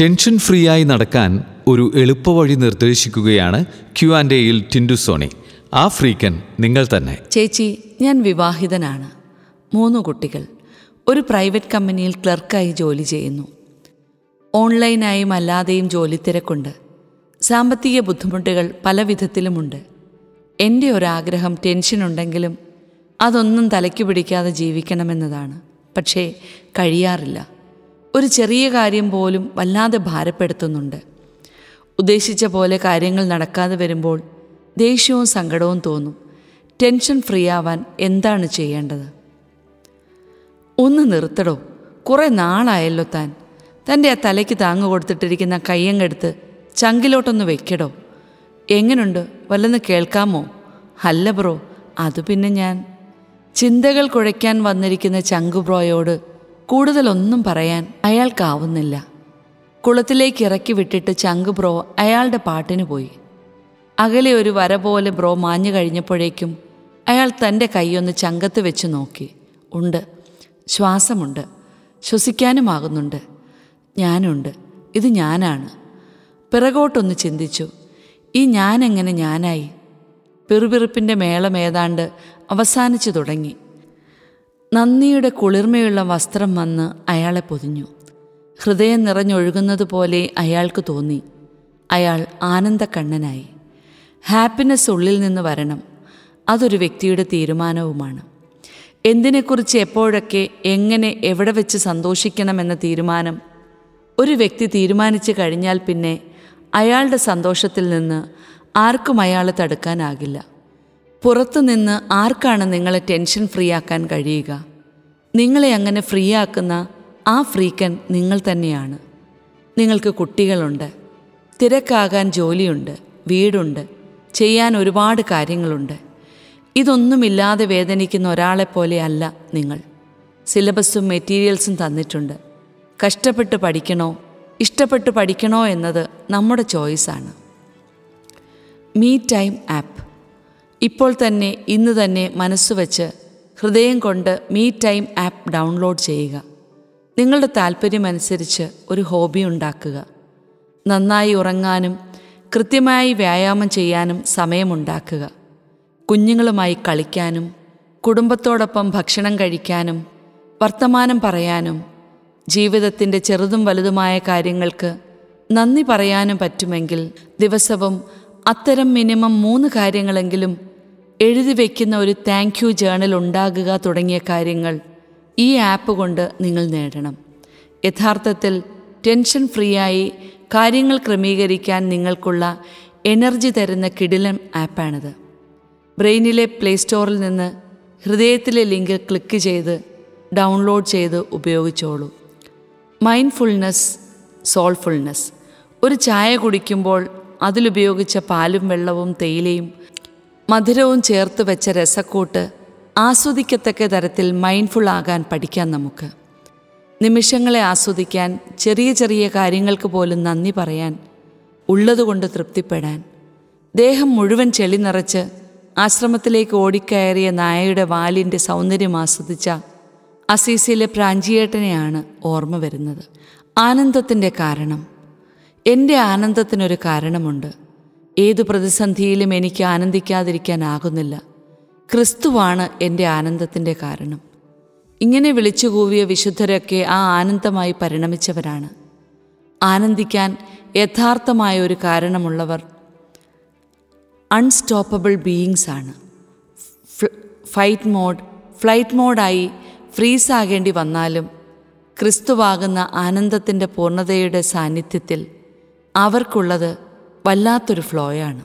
Tension free ആയി നടക്കാൻ ഒരു എളുപ്പവഴി നിർദ്ദേശിക്കുകയാണ് ക്യു ആൻഡ് എയിൽ ടിൻഡു സോണി. ആ ഫ്രീക്കൻ നിങ്ങൾ തന്നെ. ചേച്ചി ഞാൻ വിവാഹിതനാണ്. മൂന്ന് കുട്ടികൾ. ഒരു പ്രൈവറ്റ് കമ്പനിയിൽ ക്ലർക്കായി ജോലി ചെയ്യുന്നു. ഓൺലൈനായും അല്ലാതെയും ജോലി തിരക്കുണ്ട്. സാമ്പത്തിക ബുദ്ധിമുട്ടുകൾ പല വിധത്തിലുമുണ്ട്. എന്റെ ഒരാഗ്രഹം ടെൻഷനുണ്ടെങ്കിലും അതൊന്നും തലയ്ക്ക് പിടിക്കാതെ ജീവിക്കണമെന്നതാണ്. പക്ഷേ കഴിയാറില്ല. ഒരു ചെറിയ കാര്യം പോലും വല്ലാതെ ഭാരപ്പെടുത്തുന്നുണ്ട്. ഉദ്ദേശിച്ച പോലെ കാര്യങ്ങൾ നടക്കാതെ വരുമ്പോൾ ദേഷ്യവും സങ്കടവും തോന്നും. ടെൻഷൻ ഫ്രീ ആവാൻ എന്താണ് ചെയ്യേണ്ടത്? ഒന്ന് നിർത്തടോ. കുറേ നാളായല്ലോ താൻ. തന്റെ ആ തലയ്ക്ക് താങ്ങ് കൊടുത്തിട്ടിരിക്കുന്ന കയ്യങ്ങെടുത്ത് ചങ്കിലോട്ടൊന്ന് വെക്കടോ. എങ്ങനുണ്ട്? വല്ലെന്ന് കേൾക്കാമോ? അല്ല ബ്രോ അത് പിന്നെ ഞാൻ. ചിന്തകൾ കുഴയ്ക്കാൻ വന്നിരിക്കുന്ന ചങ്കു ബ്രോയോട് കൂടുതലൊന്നും പറയാൻ അയാൾക്കാവുന്നില്ല. കുളത്തിലേക്ക് ഇറക്കി വിട്ടിട്ട് ചങ്ക് ബ്രോ അയാളുടെ പാട്ടിന് പോയി. അകലെ ഒരു വര പോലെ ബ്രോ മാഞ്ഞു കഴിഞ്ഞപ്പോഴേക്കും അയാൾ തന്റെ കൈയൊന്ന് ചങ്കത്ത് വെച്ച് നോക്കി. ഉണ്ട്. ശ്വാസമുണ്ട്. ശ്വസിക്കാനുമാകുന്നുണ്ട്. ഞാനുണ്ട്. ഇത് ഞാനാണ്. പിറകോട്ടൊന്ന് ചിന്തിച്ചു. ഈ ഞാനെങ്ങനെ ഞാനായി? പിറുപിറുപ്പിന്റെ മേളം ഏതാണ്ട് അവസാനിച്ചു തുടങ്ങി. നന്ദിയുടെ കുളിർമയുള്ള വസ്ത്രം വന്ന് അയാളെ പൊതിഞ്ഞു. ഹൃദയം നിറഞ്ഞൊഴുകുന്നത് പോലെ അയാൾക്ക് തോന്നി. അയാൾ ആനന്ദക്കണ്ണനായി. ഹാപ്പിനെസ് ഉള്ളിൽ നിന്ന് വരണം. അതൊരു വ്യക്തിയുടെ തീരുമാനവുമാണ്. എന്തിനെക്കുറിച്ച് എപ്പോഴൊക്കെ എങ്ങനെ എവിടെ വെച്ച് സന്തോഷിക്കണമെന്ന തീരുമാനം ഒരു വ്യക്തി തീരുമാനിച്ചു കഴിഞ്ഞാൽ പിന്നെ അയാളുടെ സന്തോഷത്തിൽ നിന്ന് ആർക്കും അയാളെ തടുക്കാനാകില്ല. പുറത്തുനിന്ന് ആർക്കാണ് നിങ്ങളെ ടെൻഷൻ ഫ്രീ ആക്കാൻ കഴിയുക? നിങ്ങളെ അങ്ങനെ ഫ്രീ ആക്കുന്ന ആ ഫ്രീക്കൻ നിങ്ങൾ തന്നെയാണ്. നിങ്ങൾക്ക് കുട്ടികളുണ്ട് തിരക്കാകാൻ ജോലിയുണ്ട് വീടുണ്ട് ചെയ്യാൻ ഒരുപാട് കാര്യങ്ങളുണ്ട്. ഇതൊന്നുമില്ലാതെ വേദനിക്കുന്ന ഒരാളെപ്പോലെ അല്ല നിങ്ങൾ. സിലബസും മെറ്റീരിയൽസും തന്നിട്ടുണ്ട്. കഷ്ടപ്പെട്ട് പഠിക്കണോ? ഇഷ്ടപ്പെട്ട് പഠിക്കണോ എന്നത് നമ്മുടെ ചോയ്സാണ് മീ ടൈം ആപ്പ്. ഇപ്പോൾ തന്നെ ഇന്ന് തന്നെ മനസ്സുവെച്ച് ഹൃദയം കൊണ്ട് മീ ടൈം ആപ്പ് ഡൗൺലോഡ് ചെയ്യുക. നിങ്ങളുടെ താല്പര്യമനുസരിച്ച് ഒരു ഹോബി ഉണ്ടാക്കുക. നന്നായി ഉറങ്ങാനും കൃത്യമായി വ്യായാമം ചെയ്യാനും സമയമുണ്ടാക്കുക. കുഞ്ഞുങ്ങളുമായി കളിക്കാനും കുടുംബത്തോടൊപ്പം ഭക്ഷണം കഴിക്കാനും വർത്തമാനം പറയാനും ജീവിതത്തിന്റെ ചെറുതും വലുതുമായ കാര്യങ്ങൾക്ക് നന്ദി പറയാനും പറ്റുമെങ്കിൽ ദിവസവും അത്തരം മിനിമം മൂന്ന് കാര്യങ്ങളെങ്കിലും എഴുതി വയ്ക്കുന്ന ഒരു താങ്ക് യു ജേണൽ ഉണ്ടാകുക തുടങ്ങിയ കാര്യങ്ങൾ ഈ ആപ്പ് കൊണ്ട് നിങ്ങൾ നേടണം. യഥാർത്ഥത്തിൽ ടെൻഷൻ ഫ്രീ ആയി കാര്യങ്ങൾ ക്രമീകരിക്കാൻ നിങ്ങൾക്കുള്ള എനർജി തരുന്ന കിടിലം ആപ്പാണിത് ബ്രെയിനിലെ പ്ലേ സ്റ്റോറിൽ നിന്ന് ഹൃദയത്തിലെ ലിങ്ക് ക്ലിക്ക് ചെയ്ത് ഡൗൺലോഡ് ചെയ്ത് ഉപയോഗിച്ചോളൂ. മൈൻഡ്ഫുൾനെസ് സോൾഫുൾനെസ് ഒരു ചായ കുടിക്കുമ്പോൾ അതിലുപയോഗിച്ച പാലും വെള്ളവും തേയിലയും മധുരവും ചേർത്ത് വെച്ച രസക്കൂട്ട് ആസ്വദിക്കത്തക്ക തരത്തിൽ മൈൻഡ്ഫുൾ ആകാൻ പഠിക്കാം നമുക്ക്. നിമിഷങ്ങളെ ആസ്വദിക്കാൻ ചെറിയ ചെറിയ കാര്യങ്ങൾക്ക് പോലും നന്ദി പറയാൻ ഉള്ളതുകൊണ്ട് തൃപ്തിപ്പെടാൻ. ദേഹം മുഴുവൻ ചെളി നിറച്ച് ആശ്രമത്തിലേക്ക് ഓടിക്കയറിയ നായയുടെ വാലിന്റെ സൗന്ദര്യം ആസ്വദിച്ച അസീസിയിലെ പ്രാഞ്ചിയേട്ടനെയാണ് ഓർമ്മ വരുന്നത്. ആനന്ദത്തിന്റെ കാരണം. എന്റെ ആനന്ദത്തിനൊരു കാരണമുണ്ട്. ഏതു പ്രതിസന്ധിയിലും എനിക്ക് ആനന്ദിക്കാതിരിക്കാനാകുന്നില്ല. ക്രിസ്തുവാണ് എന്റെ ആനന്ദത്തിന്റെ കാരണം. ഇങ്ങനെ വിളിച്ചുകൂവിയ വിശുദ്ധരൊക്കെ ആ ആനന്ദമായി പരിണമിച്ചവരാണ്. ആനന്ദിക്കാൻ യഥാർത്ഥമായ ഒരു കാരണമുള്ളവർ അൺസ്റ്റോപ്പബിൾ ബീയിങ്സ് ആണ്. ഫൈറ്റ് മോഡ് ഫ്ലൈറ്റ് മോഡായി ഫ്രീസ് ആകേണ്ടി വന്നാലും ക്രിസ്തുവാകുന്ന ആനന്ദത്തിന്റെ പൂർണതയുടെ സാന്നിധ്യത്തിൽ അവർക്കുള്ളത് വല്ലാത്തൊരു ഫ്ലോയാണ്